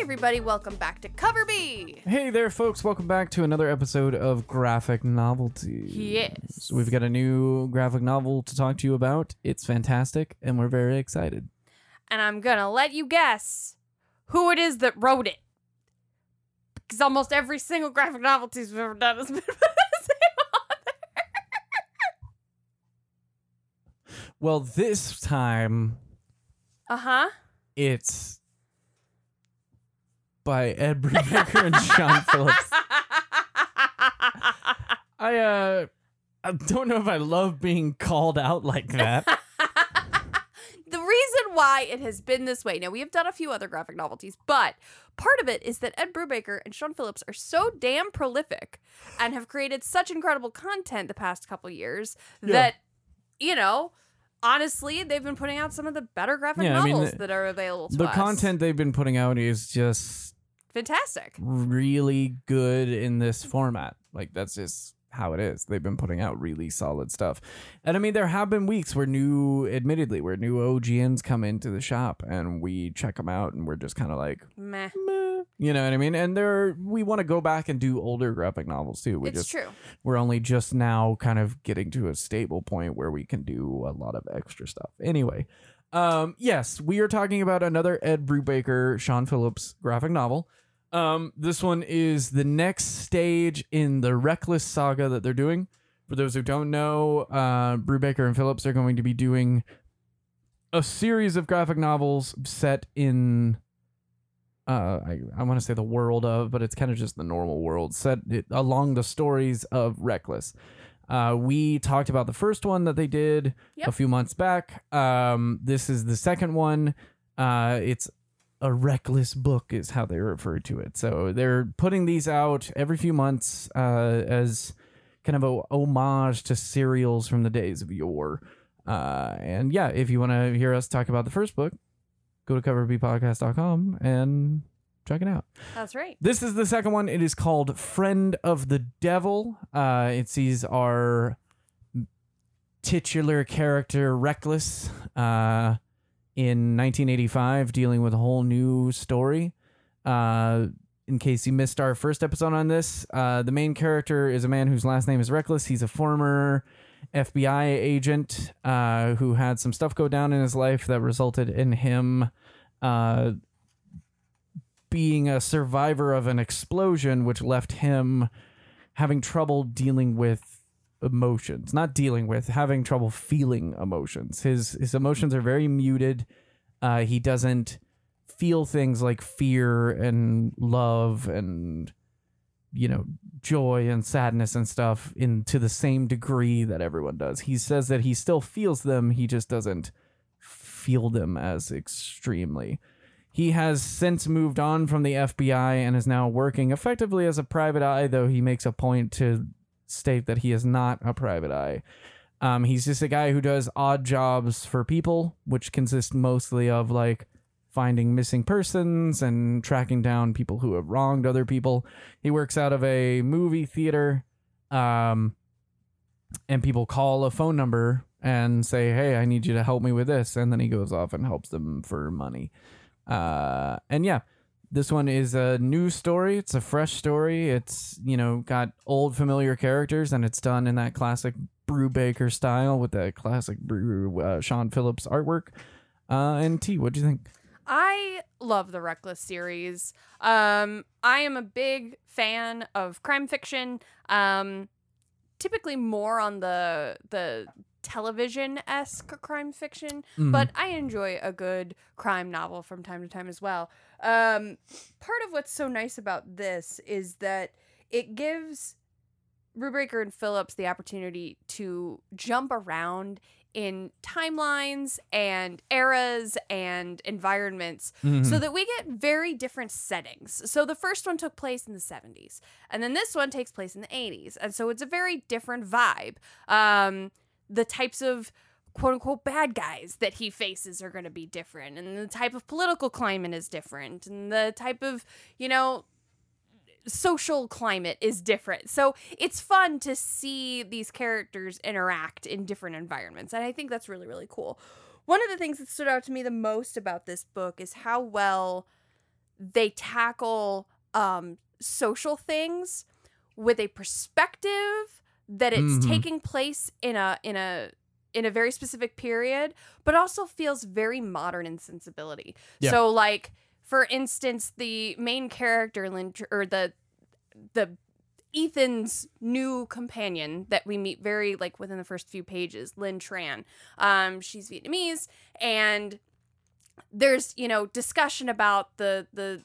everybody, welcome back to Cover B. Hey there, folks. Welcome back to another episode of Graphic Novelty. Yes. We've got a new graphic novel to talk to you about. It's fantastic, and we're very excited. And I'm gonna let you guess who it is that wrote it. Because almost every single graphic novelty we've ever done has been by the same author. Well, this time Uh-huh. it's by Ed Brubaker and Sean Phillips. I uh, I don't know if I love being called out like that. the reason why it has been this way now we have done a few other graphic novelties but part of it is that ed brubaker and sean phillips are so damn prolific and have created such incredible content the past couple years Yeah. that you know honestly they've been putting out some of the better graphic Yeah, I mean, novels the- that are available to the us content they've been putting out is just fantastic really good in this format. Like that's just how it is. They've been putting out really solid stuff. And I mean there have been weeks where new admittedly where new OGNs come into the shop and we check them out and we're just kind of like meh Meh. you know what I mean? And there we want to go back and do older graphic novels too. We it's just true we're only just now kind of getting to a stable point where we can do a lot of extra stuff. Anyway, um, yes, we are talking about another Ed Brubaker, Sean Phillips graphic novel. Um, this one is the next stage in the Reckless saga that they're doing. For those who don't know, uh, Brubaker and Phillips are going to be doing a series of graphic novels set in uh, I, I want to say the world of, but it's kind of just the normal world set it, along the stories of Reckless. Uh, we talked about the first one that they did a few months back. Um, this is the second one. Uh, it's a reckless book, is how they refer to it. So they're putting these out every few months uh, as kind of a homage to serials from the days of yore. Uh, and yeah, if you want to hear us talk about the first book, go to coverbpodcast.com and check it out. that's right This is the second one. It is called Friend of the Devil. Uh, it sees our titular character Reckless uh, in 1985 dealing with a whole new story. Uh, in case you missed our first episode on this, uh, the main character is a man whose last name is Reckless. He's a former FBI agent uh, who had some stuff go down in his life that resulted in him uh, being a survivor of an explosion, which left him having trouble dealing with emotions. Not dealing with, having trouble feeling emotions. His his emotions are very muted. Uh, he doesn't feel things like fear and love and you know joy and sadness and stuff in to the same degree that everyone does. He says that he still feels them, he just doesn't feel them as extremely. He has since moved on from the FBI and is now working effectively as a private eye, though he makes a point to state that he is not a private eye. Um, he's just a guy who does odd jobs for people, which consist mostly of like finding missing persons and tracking down people who have wronged other people. He works out of a movie theater, um, and people call a phone number and say, "Hey, I need you to help me with this," and then he goes off and helps them for money. Uh, and yeah, this one is a new story. It's a fresh story. It's you know got old familiar characters, and it's done in that classic Brubaker style with that classic Brew uh, Sean Phillips artwork. Uh, and T, what do you think? I love the Reckless series. Um, I am a big fan of crime fiction. Um, typically more on the the television esque crime fiction, Mhm. but I enjoy a good crime novel from time to time as well. Um, part of what's so nice about this is that it gives Brubaker and Phillips the opportunity to jump around in timelines and eras and environments Mhm. so that we get very different settings. So the first one took place in the 70s, and then this one takes place in the 80s. And so it's a very different vibe. Um, the types of quote unquote bad guys that he faces are going to be different, and the type of political climate is different, and the type of, you know, social climate is different. So it's fun to see these characters interact in different environments. And I think that's really, really cool. One of the things that stood out to me the most about this book is how well they tackle um, social things with a perspective that it's Mhm. taking place in a in a in a very specific period, but also feels very modern in sensibility. Yeah. So, like for instance, the main character, Lin, or the the Ethan's new companion that we meet very like within the first few pages, Lin Tran. Um, she's Vietnamese, and there's you know discussion about the the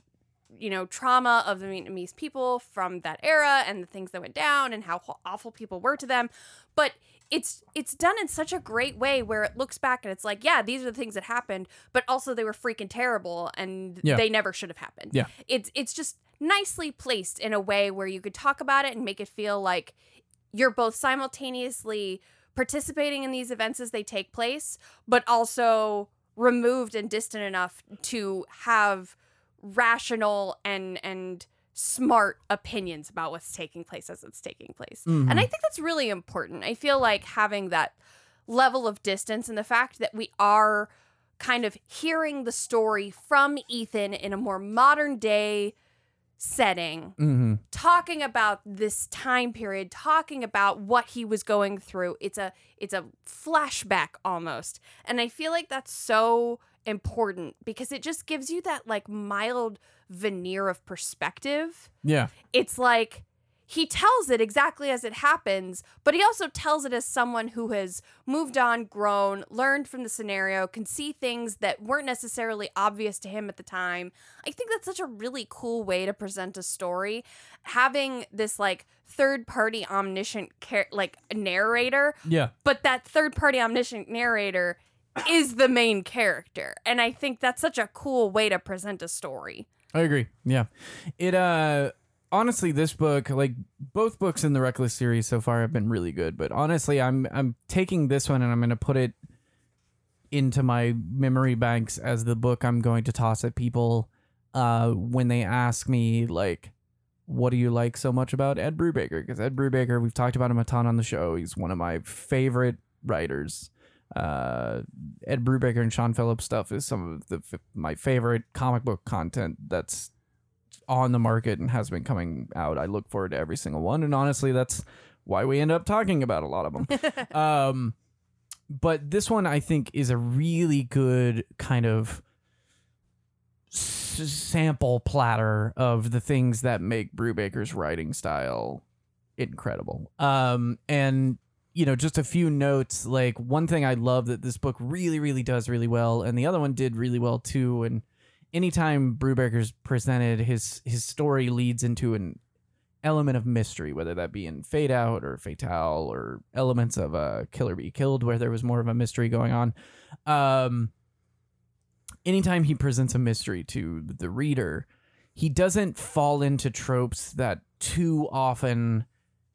you know trauma of the Vietnamese people from that era and the things that went down and how awful people were to them, but it's it's done in such a great way where it looks back and it's like yeah these are the things that happened but also they were freaking terrible and Yeah. they never should have happened Yeah. it's it's just nicely placed in a way where you could talk about it and make it feel like you're both simultaneously participating in these events as they take place but also removed and distant enough to have rational and and smart opinions about what's taking place as it's taking place Mhm. and i think that's really important i feel like having that level of distance and the fact that we are kind of hearing the story from ethan in a more modern day setting Mm-hmm. talking about this time period talking about what he was going through it's a it's a flashback almost and i feel like that's so important because it just gives you that like mild veneer of perspective Yeah. it's like he tells it exactly as it happens, but he also tells it as someone who has moved on, grown, learned from the scenario, can see things that weren't necessarily obvious to him at the time. I think that's such a really cool way to present a story. Having this like third party omniscient like narrator, Yeah. but that third party omniscient narrator is the main character. And I think that's such a cool way to present a story. I agree. Yeah. It uh honestly this book, like both books in the Reckless series so far have been really good, but honestly I'm I'm taking this one and I'm going to put it into my memory banks as the book I'm going to toss at people uh when they ask me like what do you like so much about Ed Brubaker? Because Ed Brubaker, we've talked about him a ton on the show. He's one of my favorite writers. Uh, Ed Brubaker and Sean Phillips stuff is some of the f- my favorite comic book content that's on the market and has been coming out. I look forward to every single one, and honestly, that's why we end up talking about a lot of them. um, but this one I think is a really good kind of s- sample platter of the things that make Brubaker's writing style incredible. Um, and you know, just a few notes. Like one thing I love that this book really, really does really well, and the other one did really well too. And anytime Brubaker's presented, his his story leads into an element of mystery, whether that be in Fade Out or Fatale or elements of uh, Kill or Be Killed, where there was more of a mystery going on. Um, anytime he presents a mystery to the reader, he doesn't fall into tropes that too often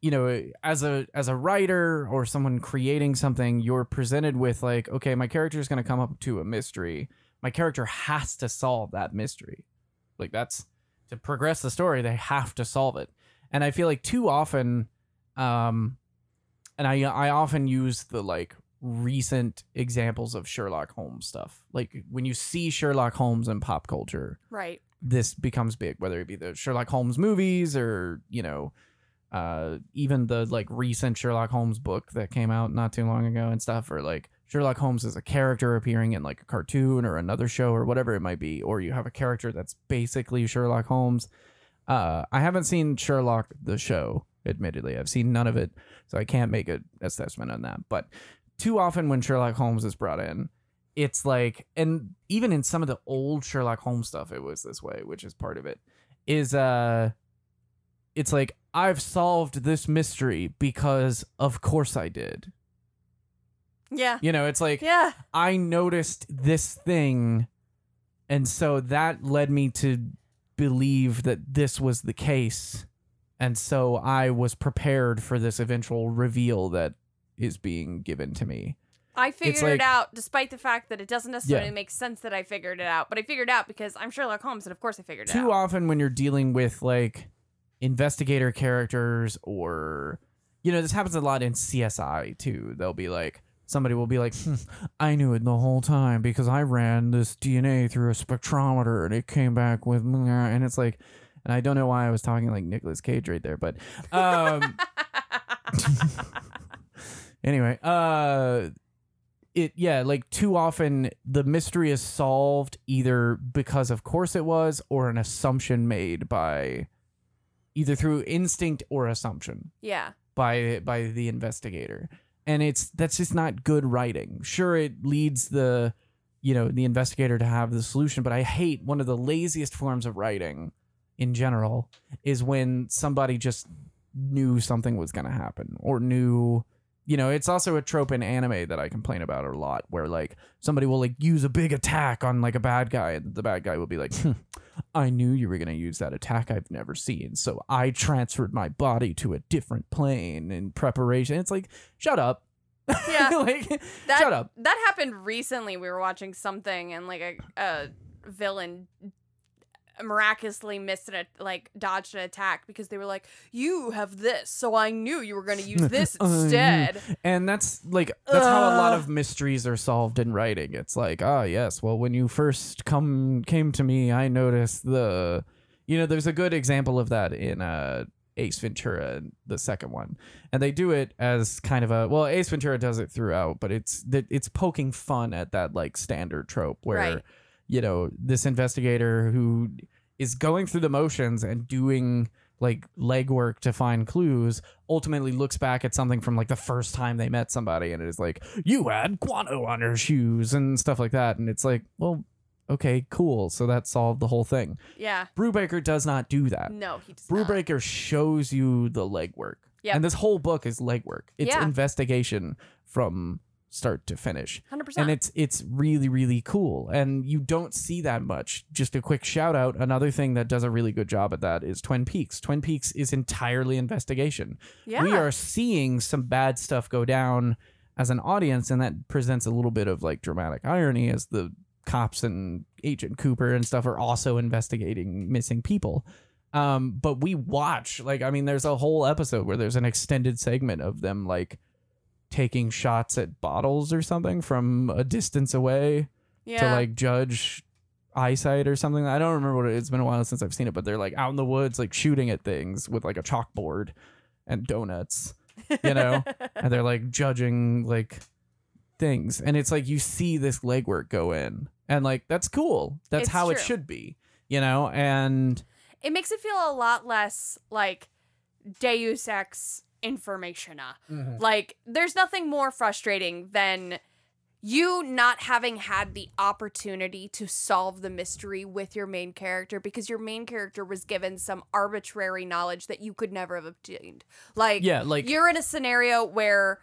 you know as a as a writer or someone creating something you're presented with like okay my character is going to come up to a mystery. My character has to solve that mystery. Like that's to progress the story they have to solve it. And i feel like too often um and i i often use the like recent examples of sherlock holmes stuff. Like when you see sherlock holmes in pop culture Right. this becomes big, whether it be the Sherlock Holmes movies or, you know, uh, even the like recent Sherlock Holmes book that came out not too long ago and stuff, or like Sherlock Holmes as a character appearing in like a cartoon or another show or whatever it might be, or you have a character that's basically Sherlock Holmes. Uh, I haven't seen Sherlock the show, admittedly. I've seen none of it, so I can't make an assessment on that. But too often when Sherlock Holmes is brought in, it's like and even in some of the old Sherlock Holmes stuff it was this way, which is part of it. Is uh it's like I've solved this mystery because of course I did. Yeah. You know, it's like Yeah. I noticed this thing and so that led me to believe that this was the case. And so I was prepared for this eventual reveal that is being given to me. I figured like- it out despite the fact that it doesn't necessarily Yeah. make sense that I figured it out. But I figured it out because I'm Sherlock Holmes and of course I figured it too out. Too often when you're dealing with like investigator characters or you know this happens a lot in CSI too. They'll be like somebody will be like, "Hmm, I knew it the whole time because I ran this DNA through a spectrometer and it came back with, and it's like, and I don't know why I was talking like Nicolas Cage right there, but um, anyway, uh, it yeah, like too often the mystery is solved either because of course it was or an assumption made by either through instinct or assumption yeah. by by the investigator and it's that's just not good writing sure it leads the you know the investigator to have the solution but i hate one of the laziest forms of writing in general is when somebody just knew something was going to happen or knew you know it's also a trope in anime that i complain about a lot where like somebody will like use a big attack on like a bad guy and the bad guy will be like "Hmm, i knew you were going to use that attack. I've never seen. So i transferred my body to a different plane in preparation. It's like shut up. Yeah. like That, shut up. That happened recently. We were watching something and like a, a villain miraculously missed an a- like dodged an attack because they were like, "You have this, so I knew you were going to use this instead." And that's like that's how a lot of mysteries are solved in writing. It's like, ah, yes, well, when you first come came to me, I noticed the, you know, there's a good example of that in uh Ace Ventura, the second one, and they do it as kind of a well, Ace Ventura does it throughout, but it's that it's poking fun at that like standard trope where, Right. you know, this investigator who is going through the motions and doing like legwork to find clues ultimately looks back at something from like the first time they met somebody and it is like you had guano on your shoes and stuff like that. And it's like well okay cool. So that solved the whole thing. Yeah. brubaker does not do that. No, he does not. shows you the legwork. Yeah and this whole book is legwork. It's Yeah. investigation from start to finish. Hundred percent. and it's it's really really cool. And you don't see that much. Just a quick shout out. Another thing that does a really good job at that is twin peaks. Twin peaks is entirely investigation. Yeah. we are seeing some bad stuff go down as an audience and that presents a little bit of like dramatic irony as the cops and agent cooper and stuff are also investigating missing people. Um but we watch like i mean there's a whole episode where there's an extended segment of them like taking shots at bottles or something from a distance away yeah. to like judge eyesight or something. I don't remember what it, it's been a while since I've seen it, but they're like out in the woods, like shooting at things with like a chalkboard and donuts, you know, and they're like judging like things, and it's like you see this legwork go in, and like that's cool. That's It's how it should be, you know, and it makes it feel a lot less like Deus Ex informationa. Mm-hmm. Like, there's nothing more frustrating than you not having had the opportunity to solve the mystery with your main character because your main character was given some arbitrary knowledge that you could never have obtained. Like, yeah, like you're in a scenario where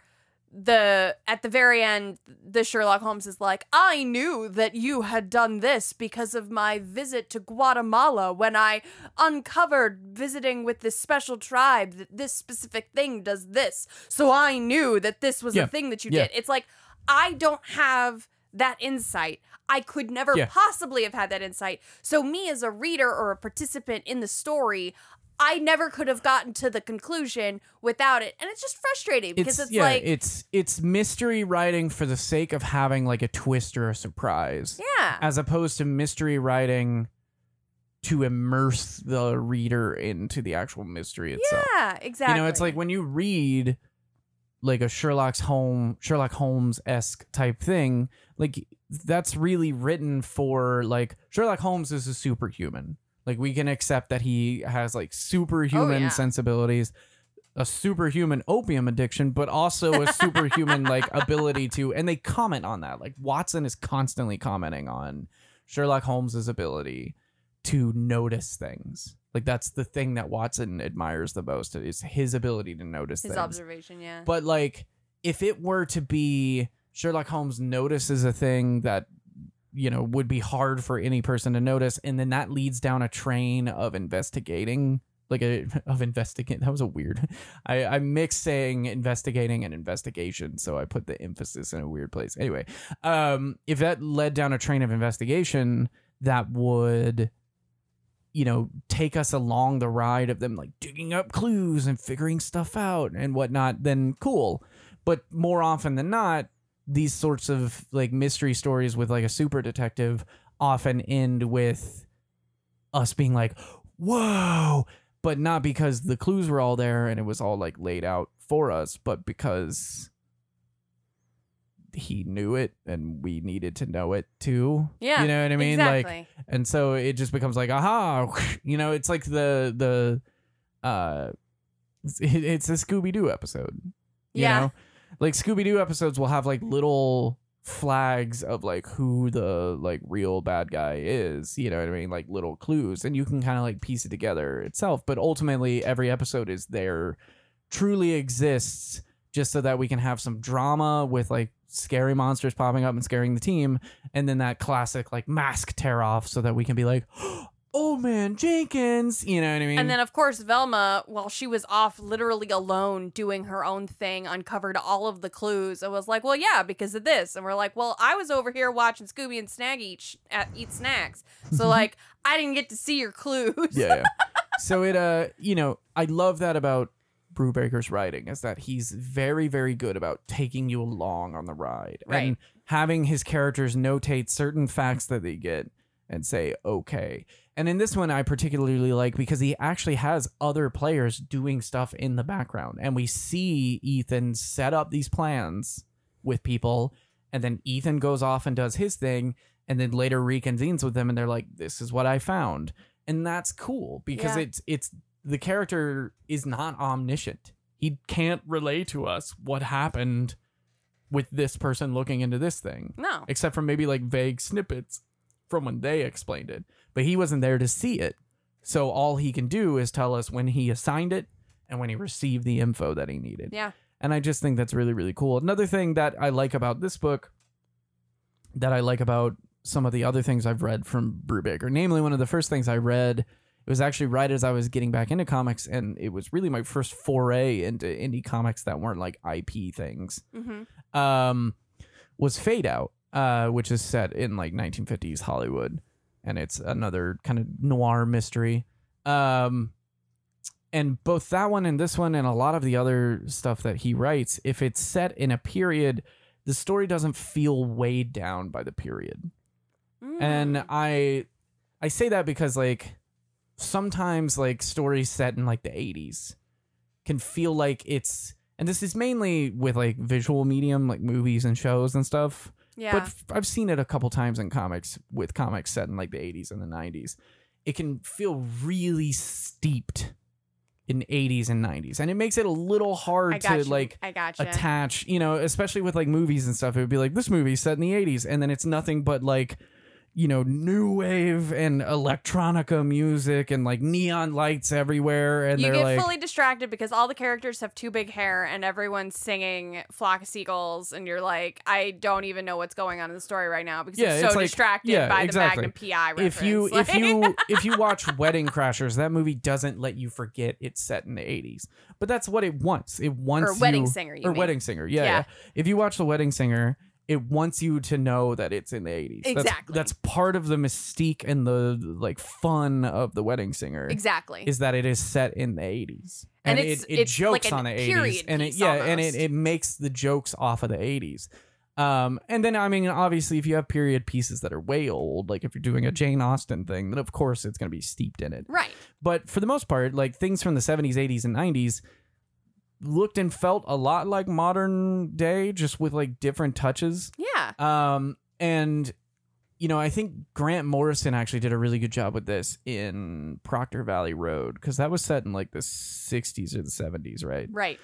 the at the very end the Sherlock Holmes is like I knew that you had done this because of my visit to Guatemala when I uncovered visiting with this special tribe that this specific thing does this so I knew that this was Yeah. a thing that you Yeah. did it's like I don't have that insight I could never Yeah. possibly have had that insight so me as a reader or a participant in the story I never could have gotten to the conclusion without it. And it's just frustrating because it's, yeah, like, it's it's mystery writing for the sake of having like a twist or a surprise. yeah. as opposed to mystery writing to immerse the reader into the actual mystery itself. yeah, exactly. You know, it's like when you read like a Sherlock's home Sherlock Holmes esque type thing, like that's really written for like Sherlock Holmes is a superhuman. Like we can accept that he has like superhuman oh, yeah. sensibilities, a superhuman opium addiction, but also a superhuman like ability to and they comment on that. Like Watson is constantly commenting on Sherlock Holmes's ability to notice things. Like that's the thing that Watson admires the most is his ability to notice his things. observation, yeah. But like if it were to be Sherlock Holmes notices a thing that you know would be hard for any person to notice and then that leads down a train of investigating like a of investigate that was a weird I, I mixed saying investigating and investigation so I put the emphasis in a weird place. Anyway um if that led down a train of investigation that would you know take us along the ride of them like digging up clues and figuring stuff out and whatnot then cool. But more often than not these sorts of like mystery stories with like a super detective often end with us being like, whoa, but not because the clues were all there and it was all like laid out for us, but because he knew it and we needed to know it too. Yeah. You know what I mean? Like exactly. and so it just becomes like aha you know it's like the the uh it's, it's a scooby-doo episode you Yeah. know like scooby-doo episodes will have like little flags of like who the like real bad guy is you know what i mean? Like little clues and you can kind of like piece it together itself but ultimately every episode is there truly exists just so that we can have some drama with like scary monsters popping up and scaring the team and then that classic like mask tear off so that we can be like oh, oh man jenkins you know what i mean And then, of course, Velma, while she was off literally alone doing her own thing, uncovered all of the clues and was like, well, yeah, because of this. And we're like, well, I was over here watching Scooby and Snag eat, sh- uh, eat snacks. So, like, I didn't get to see your clues. yeah, yeah. so it uh you know i love that about brubaker's writing is that he's very very good about taking you along on the ride Right. and having his characters notate certain facts that they get and say okay and in this one i particularly like because he actually has other players doing stuff in the background. And we see ethan set up these plans with people. And then ethan goes off and does his thing. And then later reconvenes with them and they're like this is what i found. And that's cool because Yeah. it's it's the character is not omniscient. He can't relay to us what happened with this person looking into this thing. No. except for maybe like vague snippets from when they explained it but he wasn't there to see it so all he can do is tell us when he assigned it and when he received the info that he needed Yeah. and I just think that's really, really cool. Another thing that I like about this book, that I like about some of the other things I've read from Brubaker, namely one of the first things I read, it was actually right as I was getting back into comics, and it was really my first foray into indie comics that weren't like IP things. Mm-hmm. Um, was Fade Out, uh, which is set in like 1950s Hollywood, and it's another kind of noir mystery. Um, and both that one and this one and a lot of the other stuff that he writes, if it's set in a period, the story doesn't feel weighed down by the period. Mm. And I I say that because like sometimes like stories set in like the 80s can feel like it's and this is mainly with like visual medium like movies and shows and stuff. Yeah. But f- I've seen it a couple times in comics with comics set in like the 80s and the 90s. It can feel really steeped in 80s and 90s. And it makes it a little hard to you. like I got you. attach, you know, especially with like movies and stuff. It would be like this movie's set in the 80s and then it's nothing but like you know, new wave and electronica music and like neon lights everywhere and you get like fully distracted because all the characters have too big hair and everyone's singing flock of seagulls and you're like i don't even know what's going on in the story right now because Yeah, i'm so like- distracted yeah, by exactly. the magnum pi reference if you if you if you watch Wedding Crashers, that movie doesn't let you forget it's set in the 80s. But that's what it wants. It wants or wedding you, singer or mean. Wedding Singer. Yeah, Yeah. yeah. If you watch The Wedding Singer, it wants you to know that it's in the 80s. That's- Exactly. That's, part of the mystique and the like fun of The Wedding Singer. exactly Is that it is set in the 80s. And And, it, it it's jokes like on the 80s. And it yeah, and it, it makes the jokes off of the 80s. Um, and then I mean, obviously, if you have period pieces that are way old, like if you're doing a Jane Austen thing, then of course it's going to be steeped in it. right But for the most part, like things from the 70s, 80s, and 90s looked and felt a lot like modern day, just with like different touches. yeah Um, and you know, I think Grant Morrison actually did a really good job with this in Proctor Valley Road because that was set in like the 60s or the 70s, right? right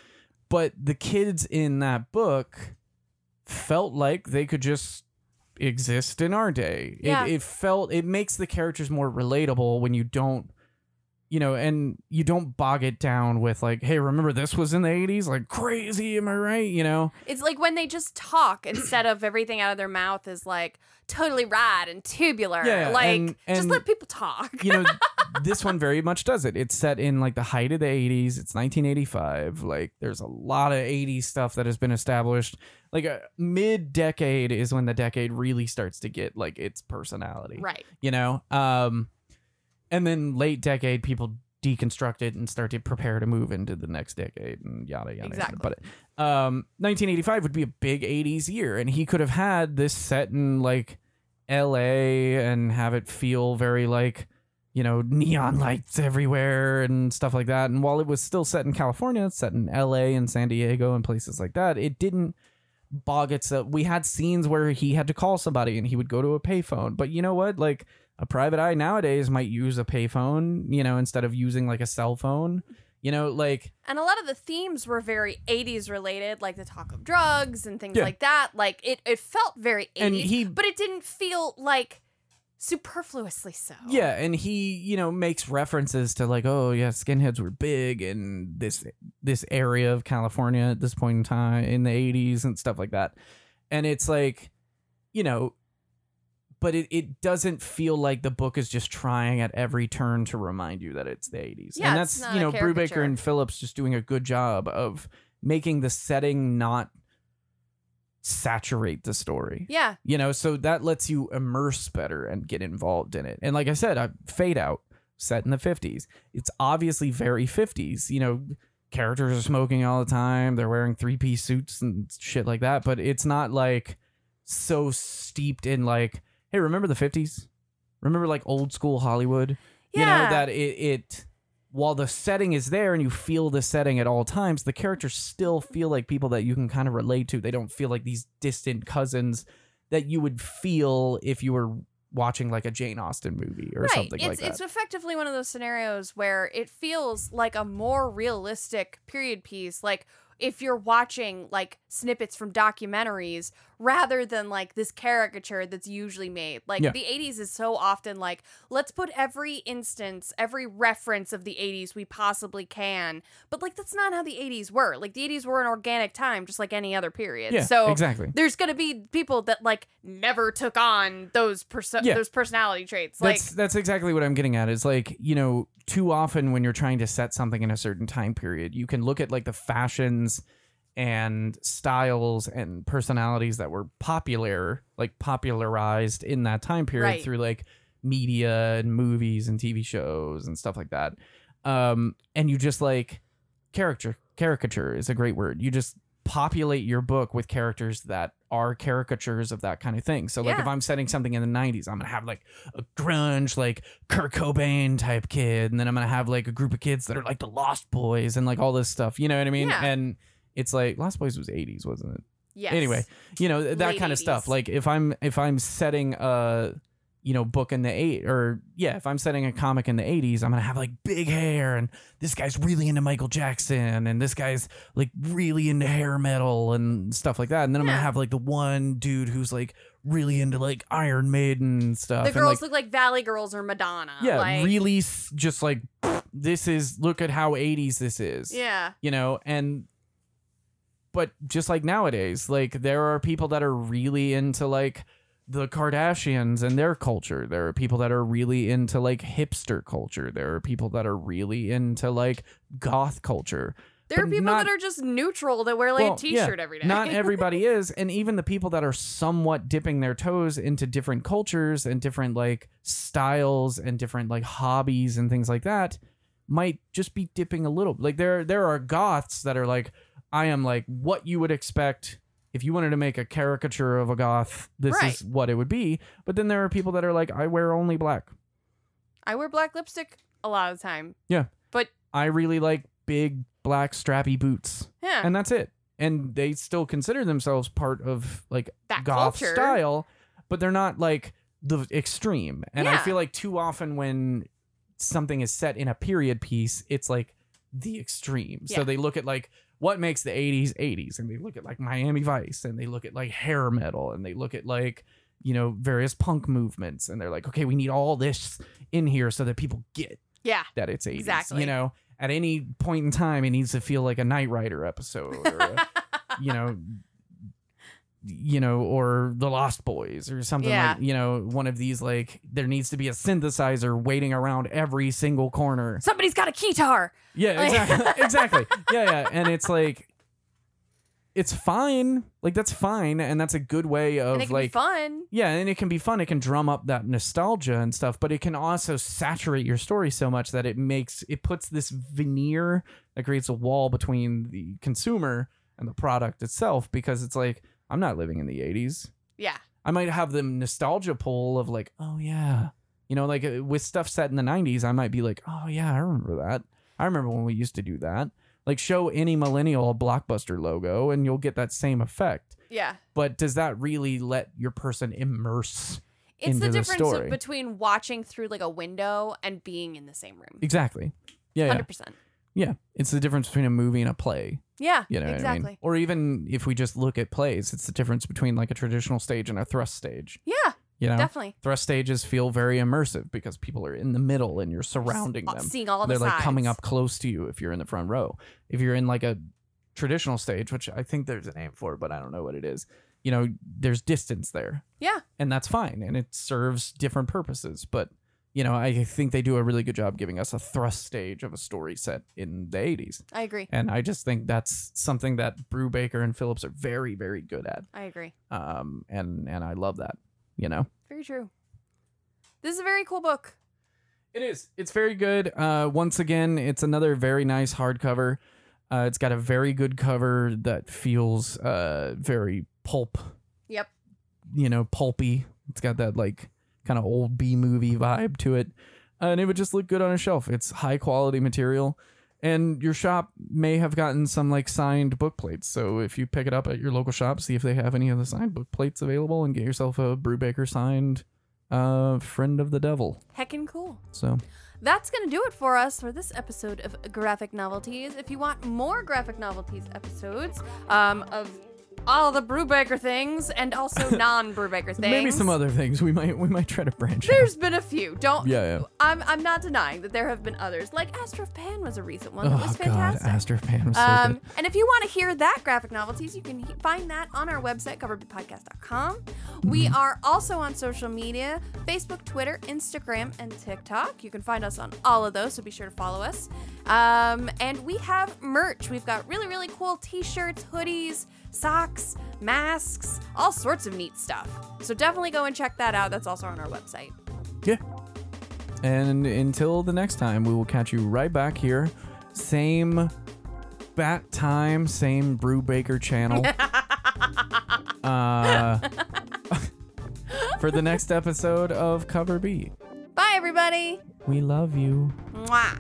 But the kids in that book felt like they could just exist in our day. Yeah. It, it felt it makes the characters more relatable when you don't you know, and you don't bog it down with like, hey, remember this was in the 80s? Like crazy, am I right? You know? it's like when they just talk instead of everything out of their mouth is like totally rad and tubular Yeah, like and- just let people talk you know, this one very much does it. It's set in like the height of the 80s. It's 1985. Like there's a lot of 80s stuff that has been established. Like a mid decade is when the decade really starts to get like its personality. right You know? Um and then late decade people deconstruct it and start to prepare to move into the next decade and yada yada. Exactly. Yada. But um, 1985 would be a big 80s year, and he could have had this set in like L.A. and have it feel very like you know neon lights everywhere and stuff like that. And while it was still set in California, it's set in L.A. and San Diego and places like that. It didn't bog itself. We had scenes where he had to call somebody and he would go to a payphone. But you know what? Like a private eye nowadays might use a payphone, you know, instead of using like a cell phone. You know, like And a lot of the themes were very 80s related, like the talk of drugs and things Yeah. like that. Like it, it felt very 80s, And he- but it didn't feel like superfluously so. yeah, and he, you know, makes references to like, oh yeah, skinheads were big in this this area of California at this point in time in the 80s and stuff like that. And it's like, you know, but it, it doesn't feel like the book is just trying at every turn to remind you that it's the 80s. Yeah, and that's, you know, Brubaker and Phillips just doing a good job of making the setting not saturate the story. Yeah. You know, so that lets you immerse better and get involved in it. And like I said, I fade out set in the 50s. It's obviously very 50s. You know, characters are smoking all the time, they're wearing three-piece suits and shit like that, but it's not like so steeped in like, hey, remember the 50s? Remember like old school Hollywood? Yeah. You know that it it while the setting is there and you feel the setting at all times, the characters still feel like people that you can kind of relate to. They don't feel like these distant cousins that you would feel if you were watching like a Jane Austen movie or right. something it's like that. it's effectively one of those scenarios where it feels like a more realistic period piece. Like if you're watching like snippets from documentaries rather than like this caricature that's usually made. Like Yeah. the 80s is so often like let's put every instance, every reference of the 80s we possibly can. But like that's not how the 80s were. Like the 80s were an organic time just like any other period. yeah, so exactly. there's going to be people that like never took on those perso- Yeah. those personality traits. Like That's that's exactly what I'm getting at. Is like you know, too often when you're trying to set something in a certain time period, you can look at like the fashions and styles and personalities that were popular, like popularized in that time period Right. through like media and movies and TV shows and stuff like that. Um, and you just like character caricature is a great word. You just populate your book with characters that are caricatures of that kind of thing. So like Yeah. if I'm setting something in the 90s, I'm going to have like a grunge like Kurt Cobain type kid and then I'm going to have like a group of kids that are like the Lost Boys and like all this stuff. You know what I mean? Yeah. And it's like Lost Boys was 80s, wasn't it? yes. Anyway, you know that Late kind of stuff. Like if I'm if I'm setting a you know book in the eight or yeah, if I'm setting a comic in the 80s, I'm gonna have like big hair and this guy's really into Michael Jackson and this guy's like really into hair metal and stuff like that. And then I'm gonna have like the one dude who's like really into like Iron Maiden stuff. the and, girls like, look like Valley Girls or Madonna. yeah, like, really just like this is look at how 80s this is Yeah. you know and but just like nowadays like there are people that are really into like the kardashians and their culture. There are people that are really into like hipster culture. There are people that are really into like goth culture. There are people not- that are just neutral that wear like Well, a t-shirt every day. not everybody is. And even the people that are somewhat dipping their toes into different cultures and different like styles and different like hobbies and things like that might just be dipping a little. Like there there are goths that are like i am like what you would expect if you wanted to make a caricature of a goth this Right. is what it would be but then there are people that are like i wear only black I wear black lipstick a lot of the time. Yeah. But I really like big black strappy boots Yeah. and that's it. And they still consider themselves part of like That goth culture. style, but they're not like the extreme. And I feel like too often when something is set in a period piece, it's like the extreme. So they look at like what makes the 80s 80s and they look at like Miami Vice and they look at like hair metal and they look at like you know various punk movements and they're like okay we need all this in here so that people get yeah. that it's 80s. Exactly. You know, at any point in time, it needs to feel like a Knight Rider episode, or a, you know, you know, or the Lost Boys, or something Yeah. like you know, one of these like there needs to be a synthesizer waiting around every single corner. Somebody's got a keytar. Yeah, Like- exactly, exactly. Yeah, yeah, and it's like. it's fine. Like that's fine, and that's a good way of and it can like be fun. yeah, and it can be fun. It can drum up that nostalgia and stuff, but it can also saturate your story so much that it makes it puts this veneer that creates a wall between the consumer and the product itself because it's like I'm not living in the 80s. Yeah. I might have the nostalgia pull of like, oh yeah, you know, like uh, with stuff set in the '90s, I might be like, oh yeah, I remember that. I remember when we used to do that. Like, show any millennial a blockbuster logo, and you'll get that same effect. Yeah. But does that really let your person immerse? It's the difference between watching through like a window and being in the same room. Exactly. Yeah, yeah, 100%. yeah. It's the difference between a movie and a play. Yeah. You know what I exactly. mean? Or even if we just look at plays, it's the difference between like a traditional stage and a thrust stage. Yeah, You know, definitely. thrust stages feel very immersive because people are in the middle and you're surrounding them. Seeing all They're the like coming up close to you if you're in the front row. If you're in like a traditional stage, which I think there's a name for, but I don't know what it is. You know, there's distance there, Yeah. and that's fine, and it serves different purposes. But you know, I think they do a really good job giving us a thrust stage of a story set in the 80s. I agree. And I just think that's something that Brubaker and Phillips are very, very good at. I agree. Um, and and I love that. You know, Very true. This is a very cool book. it is. It's very good. Uh, once again, it's another very nice hardcover. Uh, it's got a very good cover that feels uh very pulp. Yep. You know, pulpy. It's got that like kind of old B movie vibe to it, and it would just look good on a shelf. It's high quality material. And your shop may have gotten some like signed book plates. So if you pick it up at your local shop, see if they have any of the signed book plates available and get yourself a Brubaker signed uh friend of the devil. Heckin' cool. So That's going to do it for us for this episode of Graphic Novelties. If you want more Graphic Novelties episodes um, of all the Brubaker things and also non Brubaker things, maybe some other things we might we might try to branch out. There's been a few. Don't. Yeah, yeah. I'm, I'm not denying that there have been others. Like Aster of Pan was a recent one that Oh was god, fantastic. Aster Pan was so Um, good. and if you want to hear that graphic novelties, you can he- find that on our website, coverbpodcast.com. We Mm-hmm. are also on social media Facebook, Twitter, Instagram, and TikTok. You can find us on all of those, so be sure to follow us. Um, and we have merch. We've got really, really cool t shirts, hoodies, socks, masks, all sorts of neat stuff. So definitely go and check that out. That's also on our website. Yeah. And until the next time, we will catch you right back here. Same bat time, same Brubaker channel. uh, for the next episode of Cover B. Bye, everybody. We love you. Mwah.